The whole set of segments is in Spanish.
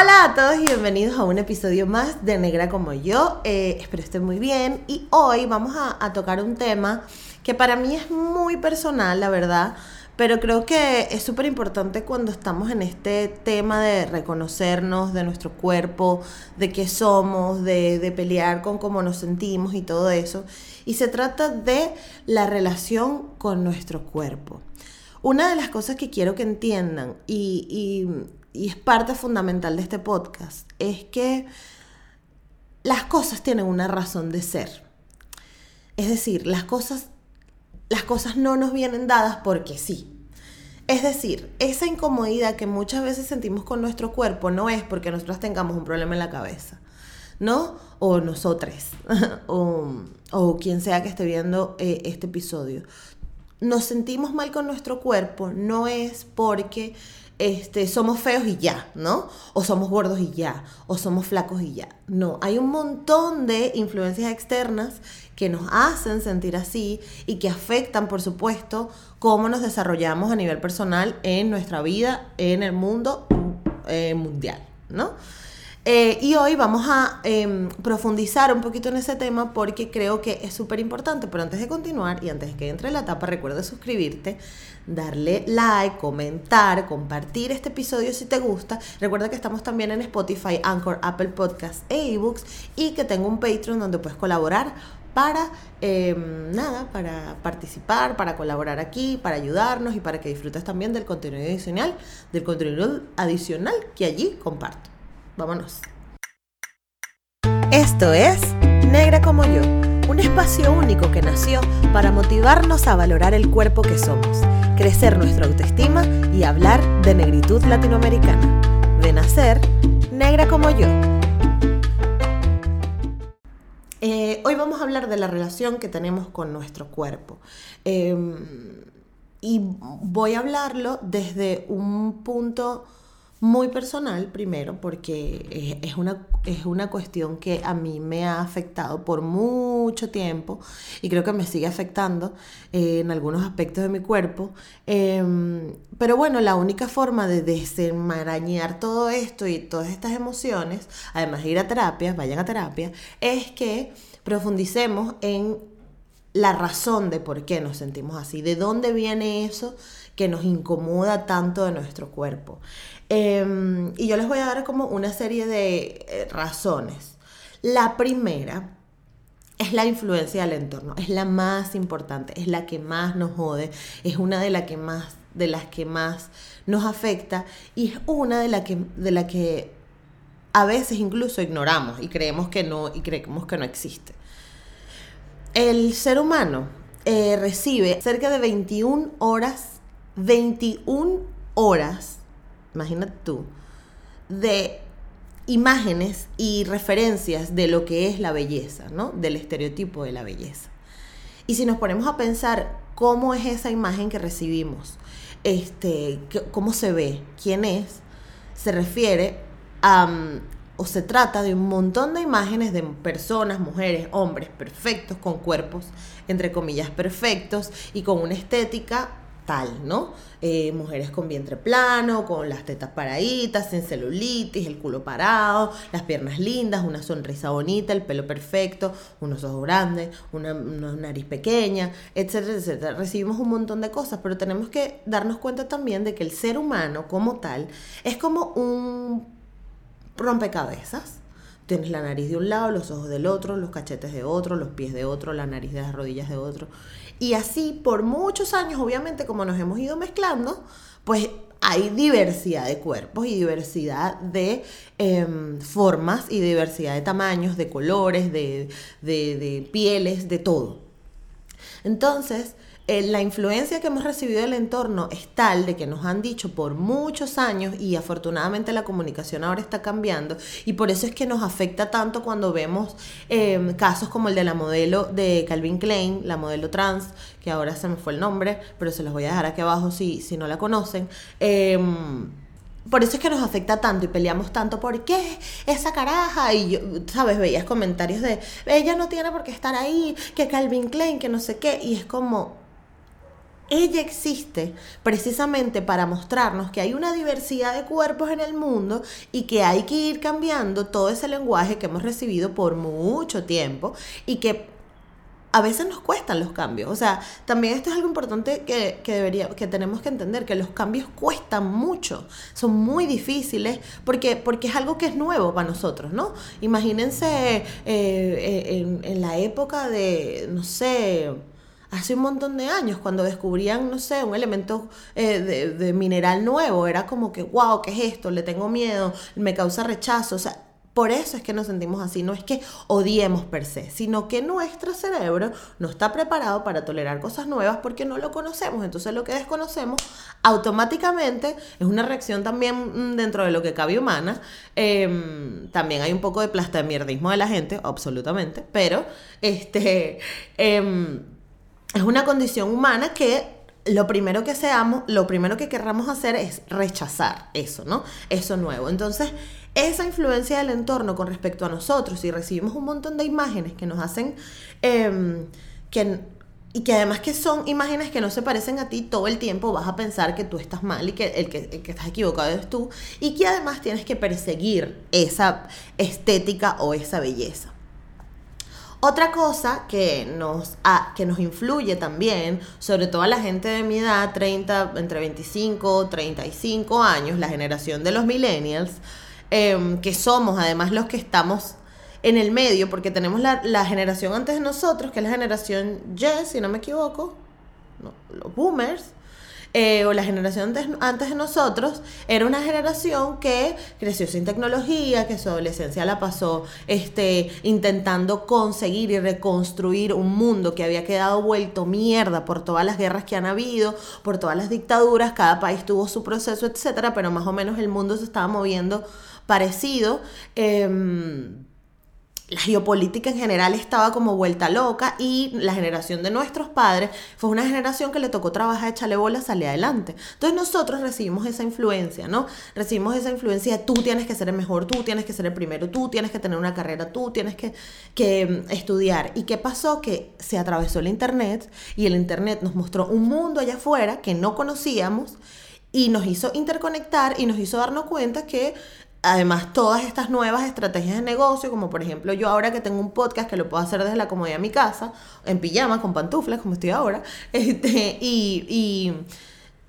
Hola a todos y bienvenidos a un episodio más de Negra como yo. Eh, espero estén muy bien y hoy vamos a, tocar un tema que para mí es muy personal, la verdad, pero creo que es súper importante cuando estamos en este tema de reconocernos, de nuestro cuerpo, de qué somos, de, pelear con cómo nos sentimos y todo eso. Y se trata de la relación con nuestro cuerpo. Una de las cosas que quiero que entiendan y, y es parte fundamental de este podcast es que las cosas tienen una razón de ser. Es decir, las cosas, las cosas no nos vienen dadas porque sí. Es decir, esa incomodidad que muchas veces sentimos con nuestro cuerpo no es porque nosotros tengamos un problema en la cabeza, ¿no? O nosotros, o, o, quien sea que esté viendo eh, este episodio. Nos sentimos mal con nuestro cuerpo no es porque este, somos feos y ya, ¿no? O somos gordos y ya, o somos flacos y ya. No, hay un montón de influencias externas que nos hacen sentir así y que afectan, por supuesto, cómo nos desarrollamos a nivel personal en nuestra vida, en el mundo eh, mundial, ¿no? Eh, y hoy vamos a eh, profundizar un poquito en ese tema porque creo que es súper importante. Pero antes de continuar y antes de que entre la etapa, recuerda suscribirte, darle like, comentar, compartir este episodio si te gusta. Recuerda que estamos también en Spotify, Anchor, Apple Podcasts e eBooks y que tengo un Patreon donde puedes colaborar para eh, nada, para participar, para colaborar aquí, para ayudarnos y para que disfrutes también del contenido adicional, del contenido adicional que allí comparto. Vámonos. Esto es Negra como yo, un espacio único que nació para motivarnos a valorar el cuerpo que somos, crecer nuestra autoestima y hablar de negritud latinoamericana. De nacer, negra como yo. Eh, hoy vamos a hablar de la relación que tenemos con nuestro cuerpo. Eh, y voy a hablarlo desde un punto muy personal primero porque es una, es una cuestión que a mí me ha afectado por mucho tiempo y creo que me sigue afectando eh, en algunos aspectos de mi cuerpo. Eh, pero bueno, la única forma de desenmarañar todo esto y todas estas emociones, además de ir a terapia, vayan a terapia, es que profundicemos en la razón de por qué nos sentimos así, de dónde viene eso que nos incomoda tanto de nuestro cuerpo. Eh, y yo les voy a dar como una serie de eh, razones. La primera es la influencia del entorno, es la más importante, es la que más nos jode, es una de, la que más, de las que más nos afecta y es una de, la que, de la que a veces incluso ignoramos y creemos que no, y creemos que no existe. El ser humano eh, recibe cerca de 21 horas, 21 horas imagínate tú, de imágenes y referencias de lo que es la belleza, ¿no? Del estereotipo de la belleza. Y si nos ponemos a pensar cómo es esa imagen que recibimos, este, cómo se ve, quién es, se refiere a, o se trata de un montón de imágenes de personas, mujeres, hombres perfectos, con cuerpos, entre comillas, perfectos y con una estética ¿no? Eh, mujeres con vientre plano, con las tetas paraditas, sin celulitis, el culo parado, las piernas lindas, una sonrisa bonita, el pelo perfecto, unos ojos grandes, una, una nariz pequeña, etcétera, etcétera. Recibimos un montón de cosas, pero tenemos que darnos cuenta también de que el ser humano como tal es como un rompecabezas tienes la nariz de un lado, los ojos del otro, los cachetes de otro, los pies de otro, la nariz de las rodillas de otro. Y así por muchos años, obviamente, como nos hemos ido mezclando, pues hay diversidad de cuerpos y diversidad de em, formas y diversidad de tamaños, de colores, de, de, de pieles, de todo. Entonces, eh, la influencia que hemos recibido del entorno es tal de que nos han dicho por muchos años y afortunadamente la comunicación ahora está cambiando y por eso es que nos afecta tanto cuando vemos em, casos como el de la modelo de Calvin Klein, la modelo trans, que ahora se me fue el nombre, pero se los voy a dejar aquí abajo si, si no la conocen. Em, por eso es que nos afecta tanto y peleamos tanto. ¿Por qué esa caraja? Y yo, ¿sabes? Veías comentarios de, ella no tiene por qué estar ahí, que Calvin Klein, que no sé qué. Y es como, ella existe precisamente para mostrarnos que hay una diversidad de cuerpos en el mundo y que hay que ir cambiando todo ese lenguaje que hemos recibido por mucho tiempo y que a veces nos cuestan los cambios. O sea, también esto es algo importante que, debería, que tenemos que entender, que los cambios cuestan mucho, son muy difíciles, porque, porque es algo que es nuevo para nosotros, ¿no? Imagínense eh, eh, en, la época de, no sé, hace un montón de años, cuando descubrían, no sé, un elemento eh, de, mineral nuevo, era como que, wow, ¿qué es esto? Le tengo miedo, me causa rechazo, o sea, por eso es que nos sentimos así, no es que odiemos per se, sino que nuestro cerebro no está preparado para tolerar cosas nuevas porque no lo conocemos. Entonces lo que desconocemos automáticamente es una reacción también mm, dentro de lo que cabe humana. Em, también hay un poco de plastamierdismo de la gente, absolutamente, pero este, em, es una condición humana que lo primero que seamos, lo primero que querramos hacer es rechazar eso, ¿no? Eso nuevo. Entonces, esa influencia del entorno con respecto a nosotros y recibimos un montón de imágenes que nos hacen em, que y que además que son imágenes que no se parecen a ti, todo el tiempo vas a pensar que tú estás mal y que el que, el que estás equivocado es tú, y que además tienes que perseguir esa estética o esa belleza. Otra cosa que nos, que nos influye también, sobre todo a la gente de mi edad, 30, entre 25, 35 años, la generación de los millennials, Em, que somos además los que estamos en el medio, porque tenemos la, generación antes de nosotros, que es la generación Y, si no me equivoco, los boomers, eh, o la generación antes, de nosotros, era una generación que creció sin tecnología, que su adolescencia la pasó este, intentando conseguir y reconstruir un mundo que había quedado vuelto mierda por todas las guerras que han habido, por todas las dictaduras, cada país tuvo su proceso, etcétera, pero más o menos el mundo se estaba moviendo parecido. Em, la geopolítica en general estaba como vuelta loca y la generación de nuestros padres fue una generación que le tocó trabajar, echarle bola, salir adelante. Entonces nosotros recibimos esa influencia, ¿no? Recibimos esa influencia tú tienes que ser el mejor, tú tienes que ser el primero, tú tienes que tener una carrera, tú tienes que, que em, estudiar. ¿Y qué pasó? Que se atravesó el Internet y el Internet nos mostró un mundo allá afuera que no conocíamos y nos hizo interconectar y nos hizo darnos cuenta que Además, todas estas nuevas estrategias de negocio, como por ejemplo yo ahora que tengo un podcast que lo puedo hacer desde la comodidad de mi casa, en pijama, con pantuflas, como estoy ahora, este, y, y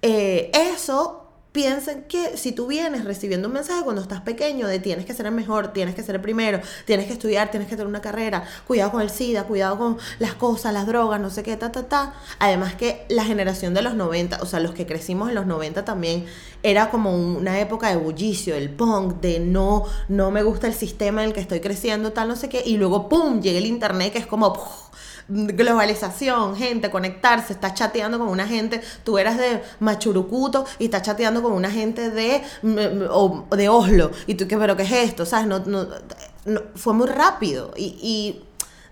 eh, eso piensen que si tú vienes recibiendo un mensaje cuando estás pequeño de tienes que ser el mejor, tienes que ser el primero, tienes que estudiar, tienes que tener una carrera, cuidado con el SIDA, cuidado con las cosas, las drogas, no sé qué, ta, ta, ta. Además que la generación de los 90, o sea, los que crecimos en los 90 también, era como una época de bullicio, el punk, de no, no me gusta el sistema en el que estoy creciendo, tal, no sé qué, y luego, ¡pum!, llega el internet que es como globalización, gente, conectarse, estás chateando con una gente, tú eras de Machurucuto y estás chateando con una gente de, de Oslo, y tú, ¿qué, pero qué es esto? ¿Sabes? No, no, fue muy rápido y,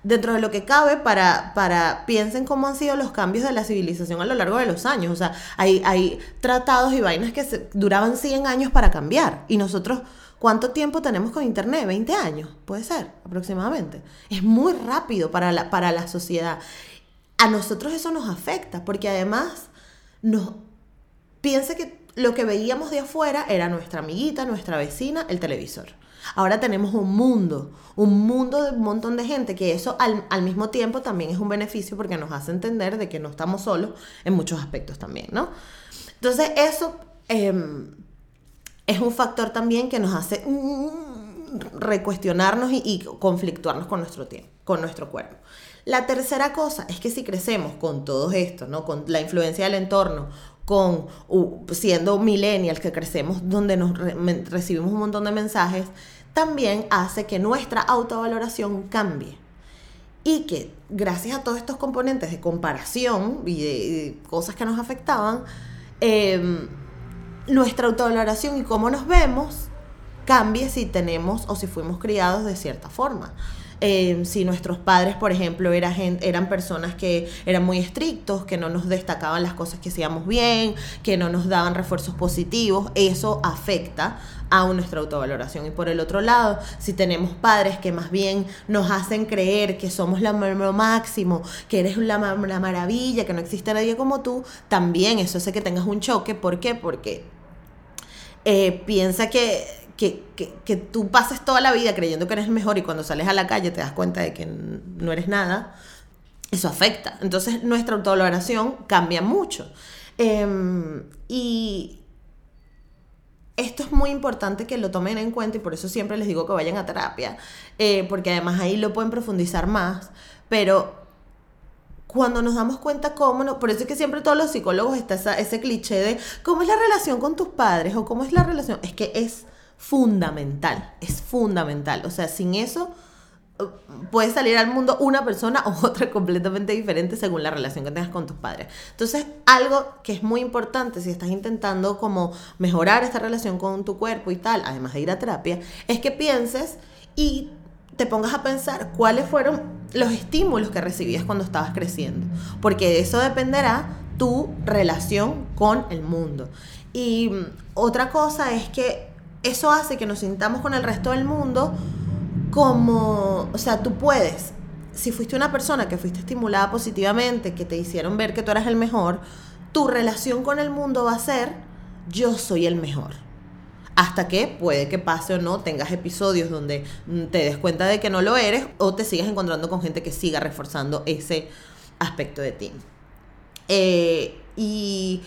dentro de lo que cabe para, para, piensen cómo han sido los cambios de la civilización a lo largo de los años. O sea, hay, hay tratados y vainas que duraban 100 años para cambiar y nosotros ¿Cuánto tiempo tenemos con Internet? 20 años, puede ser, aproximadamente. Es muy rápido para la, para la sociedad. A nosotros eso nos afecta, porque además nos piensa que lo que veíamos de afuera era nuestra amiguita, nuestra vecina, el televisor. Ahora tenemos un mundo, un mundo de un montón de gente, que eso al, al, mismo tiempo también es un beneficio porque nos hace entender de que no estamos solos en muchos aspectos también, ¿no? Entonces eso em, es un factor también que nos hace mm, recuestionarnos y, conflictuarnos con nuestro tiempo, con nuestro cuerpo. La tercera cosa es que si crecemos con todo esto, ¿no? con la influencia del entorno, con siendo millennials que crecemos donde nos recibimos un montón de mensajes, también hace que nuestra autovaloración cambie. Y que gracias a todos estos componentes de comparación y de, cosas que nos afectaban, eh, nuestra autovaloración y cómo nos vemos cambie si tenemos o si fuimos criados de cierta forma. eh, si nuestros padres, por ejemplo, era eran personas que eran muy estrictos, que no nos destacaban las cosas que hacíamos bien, que no nos daban refuerzos positivos, eso afecta a nuestra autovaloración. Y por el otro lado, si tenemos padres que más bien nos hacen creer que somos lo máximo, que eres la, la maravilla, que no existe nadie como tú, también eso hace que tengas un choque. ¿Por qué? Porque eh, piensa que, que, que, tú pases toda la vida creyendo que eres el mejor y cuando sales a la calle te das cuenta de que no eres nada, eso afecta. Entonces nuestra autovaloración cambia mucho. Em, y esto es muy importante que lo tomen en cuenta y por eso siempre les digo que vayan a terapia, eh, porque además ahí lo pueden profundizar más, pero cuando nos damos cuenta cómo, no, por eso es que siempre todos los psicólogos está ese cliché de cómo es la relación con tus padres o cómo es la relación, es que es fundamental, es fundamental, o sea, sin eso puede salir al mundo una persona o otra completamente diferente según la relación que tengas con tus padres. Entonces, algo que es muy importante si estás intentando como mejorar esta relación con tu cuerpo y tal, además de ir a terapia, es que pienses y te pongas a pensar cuáles fueron los estímulos que recibías cuando estabas creciendo, porque de eso dependerá tu relación con el mundo. Y mm, otra cosa es que eso hace que nos sintamos con el resto del mundo como, o sea, tú puedes, si fuiste una persona que fuiste estimulada positivamente, que te hicieron ver que tú eras el mejor, tu relación con el mundo va a ser yo soy el mejor. Hasta que puede que pase o no, tengas episodios donde mm, te des cuenta de que no lo eres o te sigas encontrando con gente que siga reforzando ese aspecto de ti. Eh, y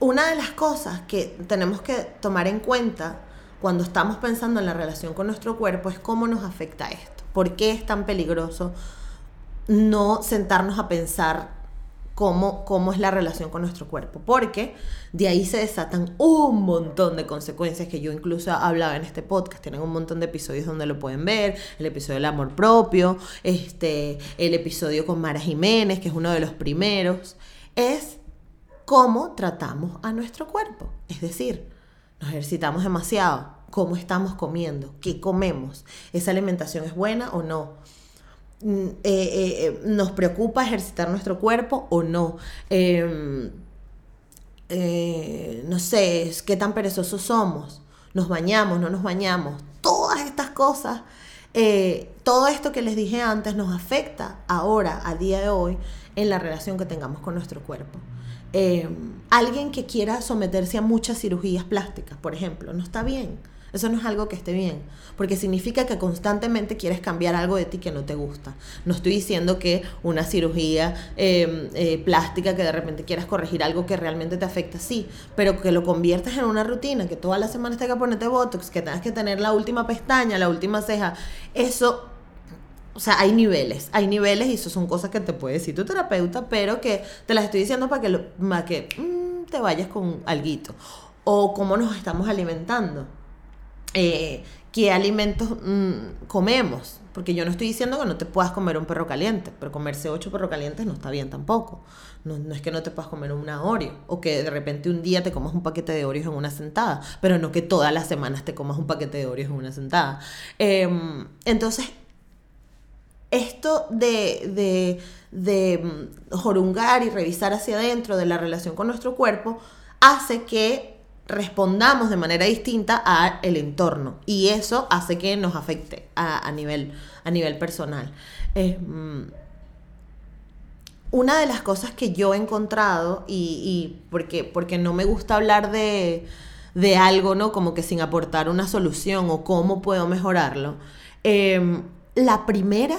una de las cosas que tenemos que tomar en cuenta cuando estamos pensando en la relación con nuestro cuerpo es cómo nos afecta esto. ¿Por qué es tan peligroso no sentarnos a pensar cómo, cómo es la relación con nuestro cuerpo? Porque de ahí se desatan un montón de consecuencias que yo incluso hablaba en este podcast. Tienen un montón de episodios donde lo pueden ver. El episodio del amor propio, este, el episodio con Mara Jiménez, que es uno de los primeros. Es cómo tratamos a nuestro cuerpo. Es decir, nos ejercitamos demasiado, cómo estamos comiendo, qué comemos, esa alimentación es buena o no. Mm, eh, eh, eh, nos preocupa ejercitar nuestro cuerpo o no. Em, no sé, qué tan perezosos somos. Nos bañamos, no nos bañamos. Todas estas cosas, todo esto que les dije antes nos afecta ahora, a día de hoy, en la relación que tengamos con nuestro cuerpo. alguien que quiera someterse a muchas cirugías plásticas, por ejemplo, no está bien eso no es algo que esté bien, porque significa que constantemente quieres cambiar algo de ti que no te gusta. No estoy diciendo que una cirugía em, eh, plástica que de repente quieras corregir algo que realmente te afecta, sí, pero que lo conviertas en una rutina, que todas las semanas tengas que ponerte botox, que tengas que tener la última pestaña, la última ceja, eso o sea, hay niveles, hay niveles y eso son cosas que te puede decir tu terapeuta, pero que te las estoy diciendo para que, lo, para que mm, te vayas con alguito. O cómo nos estamos alimentando. Eh, qué alimentos mm, comemos. Porque yo no estoy diciendo que no te puedas comer un perro caliente, pero comerse ocho perros calientes no está bien tampoco. No, es que no te puedas comer una Oreo, o que de repente un día te comas un paquete de Oreos en una sentada, pero no que todas las semanas te comas un paquete de Oreos en una sentada. Em, entonces, esto de, de, de mm, jorungar y revisar hacia adentro de la relación con nuestro cuerpo hace que respondamos de manera distinta a el entorno y eso hace que nos afecte a, nivel, a nivel personal. Mm, una de las cosas que yo he encontrado y, porque, porque no me gusta hablar de, de, algo, ¿no? Como que sin aportar una solución o cómo puedo mejorarlo. Em, la primera,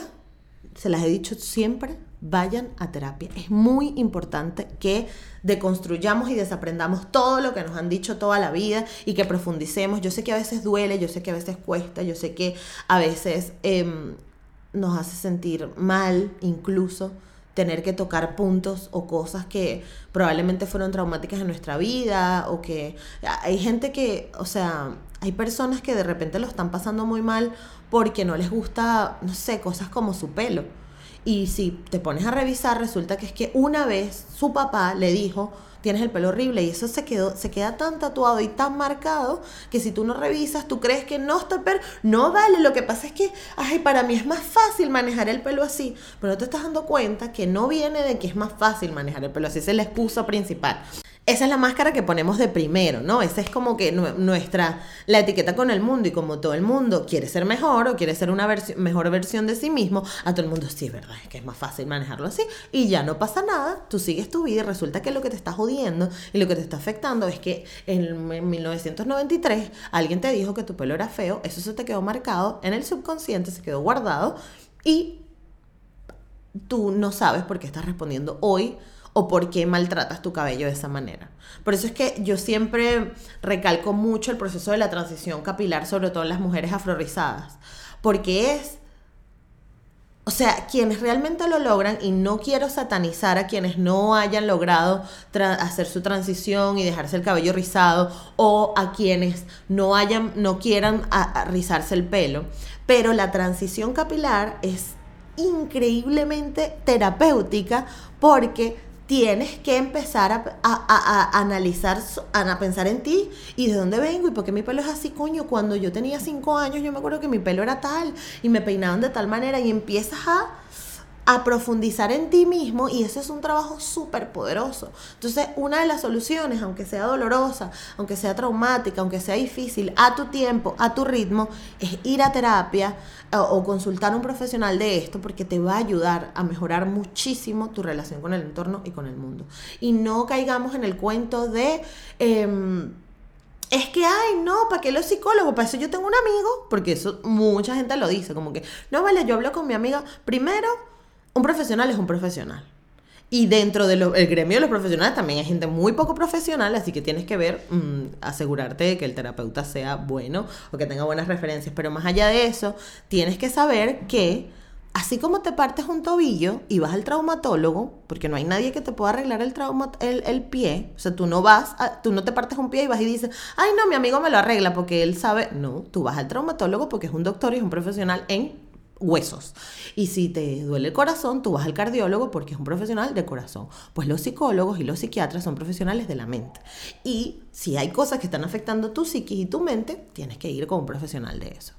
se las he dicho siempre, vayan a terapia. Es muy importante que deconstruyamos y desaprendamos todo lo que nos han dicho toda la vida y que profundicemos. Yo sé que a veces duele, yo sé que a veces cuesta, yo sé que a veces em, nos hace sentir mal incluso tener que tocar puntos o cosas que probablemente fueron traumáticas en nuestra vida o que hay gente que, o sea, hay personas que de repente lo están pasando muy mal porque no les gusta, no sé, cosas como su pelo Y si te pones a revisar, resulta que es que una vez su papá le dijo, tienes el pelo horrible y eso se quedó se queda tan tatuado y tan marcado que si tú no revisas tú crees que no está pero no vale. Lo que pasa es que ay para mí es más fácil manejar el pelo así pero no te estás dando cuenta que no viene de que es más fácil manejar el pelo así es la excusa principal esa es la máscara que ponemos de primero, ¿no? Esa es como que nuestra, la etiqueta con el mundo y como todo el mundo quiere ser mejor o quiere ser una mejor versión de sí mismo, a todo el mundo sí, verdad, es que es más fácil manejarlo así y ya no pasa nada, tú sigues tu vida y resulta que lo que te está jodiendo y lo que te está afectando es que en 1993 alguien te dijo que tu pelo era feo, eso se te quedó marcado en el subconsciente, se quedó guardado y tú no sabes por qué estás respondiendo hoy o por qué maltratas tu cabello de esa manera. Por eso es que yo siempre recalco mucho el proceso de la transición capilar, sobre todo en las mujeres afrorizadas, porque es, o sea, quienes realmente lo logran, y no quiero satanizar a quienes no hayan logrado hacer su transición y dejarse el cabello rizado, o a quienes no, hayan, no quieran rizarse el pelo, pero la transición capilar es increíblemente terapéutica porque tienes que empezar a, analizar, a, pensar en ti y de dónde vengo y por qué mi pelo es así, coño. Cuando yo tenía cinco años, yo me acuerdo que mi pelo era tal y me peinaban de tal manera y empiezas a a profundizar en ti mismo y eso es un trabajo súper poderoso. Entonces, una de las soluciones, aunque sea dolorosa, aunque sea traumática, aunque sea difícil, a tu tiempo, a tu ritmo, es ir a terapia o, o consultar a un profesional de esto porque te va a ayudar a mejorar muchísimo tu relación con el entorno y con el mundo. Y no caigamos en el cuento de... Em, es que, ay, no, ¿para qué los psicólogos? Para eso yo tengo un amigo, porque eso mucha gente lo dice, como que, no, vale, yo hablo con mi amiga, primero, un profesional es un profesional. Y dentro del gremio de los profesionales también hay gente muy poco profesional, así que tienes que ver, mm, asegurarte de que el terapeuta sea bueno o que tenga buenas referencias. Pero más allá de eso, tienes que saber que así como te partes un tobillo y vas al traumatólogo, porque no hay nadie que te pueda arreglar el, trauma, el, pie, o sea, tú no vas, tú no te partes un pie y vas y dices, ay no, mi amigo me lo arregla porque él sabe, no, tú vas al traumatólogo porque es un doctor y es un profesional en huesos. Y si te duele el corazón, tú vas al cardiólogo porque es un profesional de corazón. Pues los psicólogos y los psiquiatras son profesionales de la mente. Y si hay cosas que están afectando tu psiquis y tu mente, tienes que ir con un profesional de eso.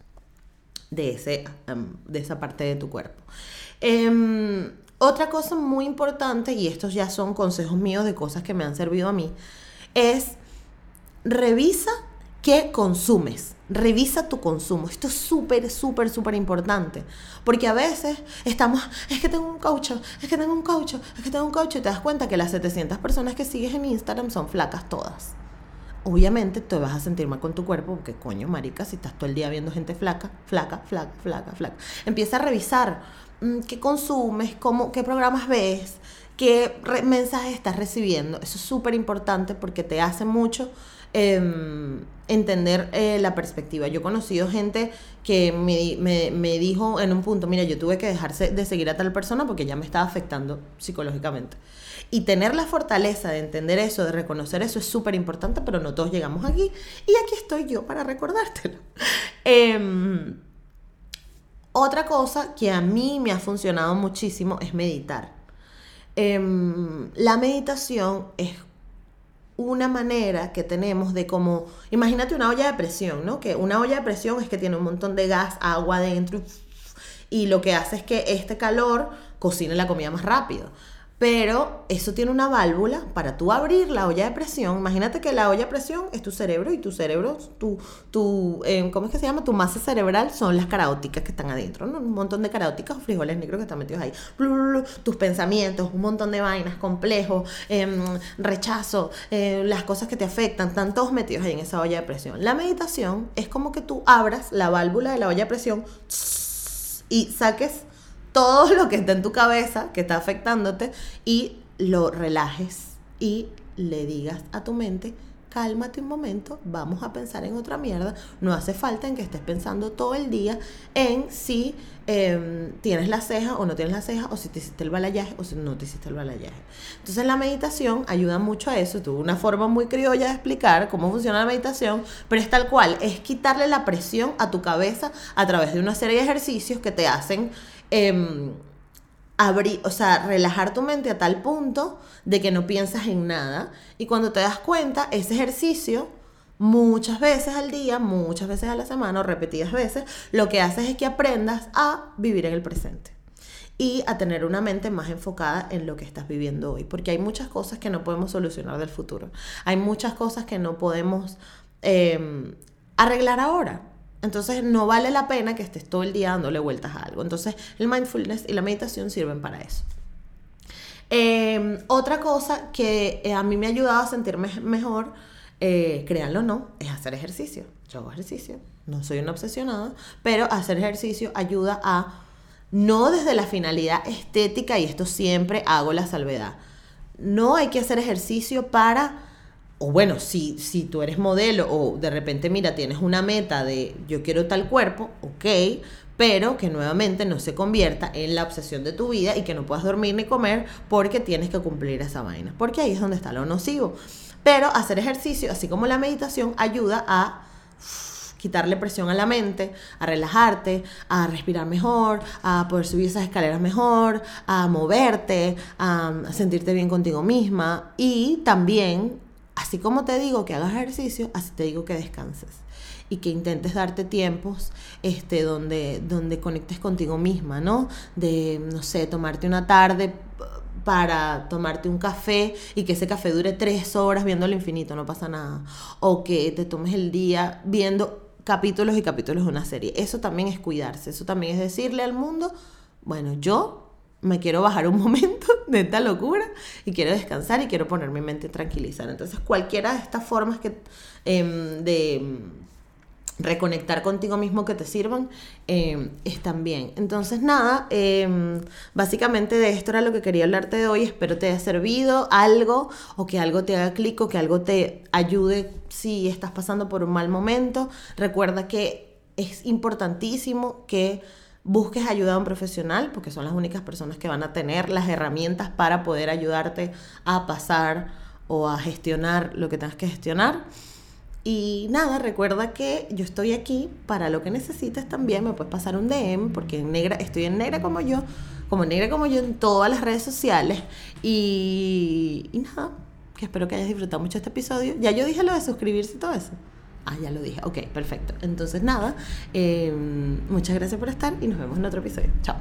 De, ese, em, de esa parte de tu cuerpo. Em, otra cosa muy importante, y estos ya son consejos míos de cosas que me han servido a mí, es revisa qué consumes. Revisa tu consumo. Esto es súper, súper, súper importante. Porque a veces estamos, es que tengo un caucho, es que tengo un caucho, es que tengo un caucho. Y te das cuenta que las 700 personas que sigues en Instagram son flacas todas. Obviamente te vas a sentir mal con tu cuerpo, porque coño, marica, si estás todo el día viendo gente flaca, flaca, flaca, flaca, flaca. Empieza a revisar mm, qué consumes, cómo, qué programas ves, qué mensajes estás recibiendo. Eso es súper importante porque te hace mucho Em, entender eh, la perspectiva. Yo he conocido gente que me, dijo en un punto, mira, yo tuve que dejarse de seguir a tal persona porque ya me estaba afectando psicológicamente. Y tener la fortaleza de entender eso, de reconocer eso es súper importante, pero no todos llegamos aquí. Y aquí estoy yo para recordártelo. Em, otra cosa que a mí me ha funcionado muchísimo es meditar. Em, la meditación es una manera que tenemos de como, imagínate una olla de presión, ¿no? Que una olla de presión es que tiene un montón de gas, agua dentro y lo que hace es que este calor cocine la comida más rápido. Pero eso tiene una válvula para tú abrir la olla de presión. Imagínate que la olla de presión es tu cerebro y tu cerebro, tu, tu eh, ¿cómo es que se llama? Tu masa cerebral son las caróticas que están adentro, ¿no? Un montón de caróticas o frijoles negros que están metidos ahí. tus pensamientos, un montón de vainas, complejos, em, rechazo, eh, las cosas que te afectan, están todos metidos ahí en esa olla de presión. La meditación es como que tú abras la válvula de la olla de presión y saques todo lo que está en tu cabeza, que está afectándote, y lo relajes y le digas a tu mente, cálmate un momento, vamos a pensar en otra mierda. No hace falta en que estés pensando todo el día en si em, tienes la ceja o no tienes la ceja, o si te hiciste el balayaje o si no te hiciste el balayaje. Entonces la meditación ayuda mucho a eso. Tuve una forma muy criolla de explicar cómo funciona la meditación, pero es tal cual, es quitarle la presión a tu cabeza a través de una serie de ejercicios que te hacen Em, abrir, o sea, relajar tu mente a tal punto de que no piensas en nada. Y cuando te das cuenta, ese ejercicio, muchas veces al día, muchas veces a la semana, repetidas veces, lo que haces es que aprendas a vivir en el presente y a tener una mente más enfocada en lo que estás viviendo hoy, porque hay muchas cosas que no podemos solucionar del futuro, hay muchas cosas que no podemos em, arreglar ahora. Entonces no vale la pena que estés todo el día dándole vueltas a algo. Entonces el mindfulness y la meditación sirven para eso. Em, otra cosa que eh, a mí me ha ayudado a sentirme mejor, eh, créanlo o no, es hacer ejercicio. Yo hago ejercicio, no soy una obsesionada, pero hacer ejercicio ayuda a no desde la finalidad estética, y esto siempre hago la salvedad. No hay que hacer ejercicio para, o bueno, si, si tú eres modelo o de repente, mira, tienes una meta de yo quiero tal cuerpo, ok, pero que nuevamente no se convierta en la obsesión de tu vida y que no puedas dormir ni comer porque tienes que cumplir esa vaina, porque ahí es donde está lo nocivo. Pero hacer ejercicio, así como la meditación, ayuda a quitarle presión a la mente, a relajarte, a respirar mejor, a poder subir esas escaleras mejor, a moverte, a, sentirte bien contigo misma y también, así como te digo que hagas ejercicio, así te digo que descanses y que intentes darte tiempos este, donde, donde conectes contigo misma, ¿no? De, no sé, tomarte una tarde para tomarte un café y que ese café dure tres horas viendo el infinito, no pasa nada. O que te tomes el día viendo capítulos y capítulos de una serie. Eso también es cuidarse, eso también es decirle al mundo, bueno, yo me quiero bajar un momento de esta locura y quiero descansar y quiero poner mi mente tranquilizar. Entonces, cualquiera de estas formas que, em, de reconectar contigo mismo que te sirvan, eh, están bien. Entonces, nada, em, básicamente de esto era lo que quería hablarte de hoy. Espero te haya servido algo o que algo te haga clic o que algo te ayude si estás pasando por un mal momento. Recuerda que es importantísimo que busques ayuda a un profesional porque son las únicas personas que van a tener las herramientas para poder ayudarte a pasar o a gestionar lo que tengas que gestionar. Y nada, recuerda que yo estoy aquí para lo que necesites también. Me puedes pasar un DM porque en negra, estoy en negra como yo, como negra como yo en todas las redes sociales. Y, y nada, que espero que hayas disfrutado mucho este episodio. Ya yo dije lo de suscribirse y todo eso. Ah, ya lo dije. Ok, perfecto. Entonces nada, em, muchas gracias por estar y nos vemos en otro episodio. Chao.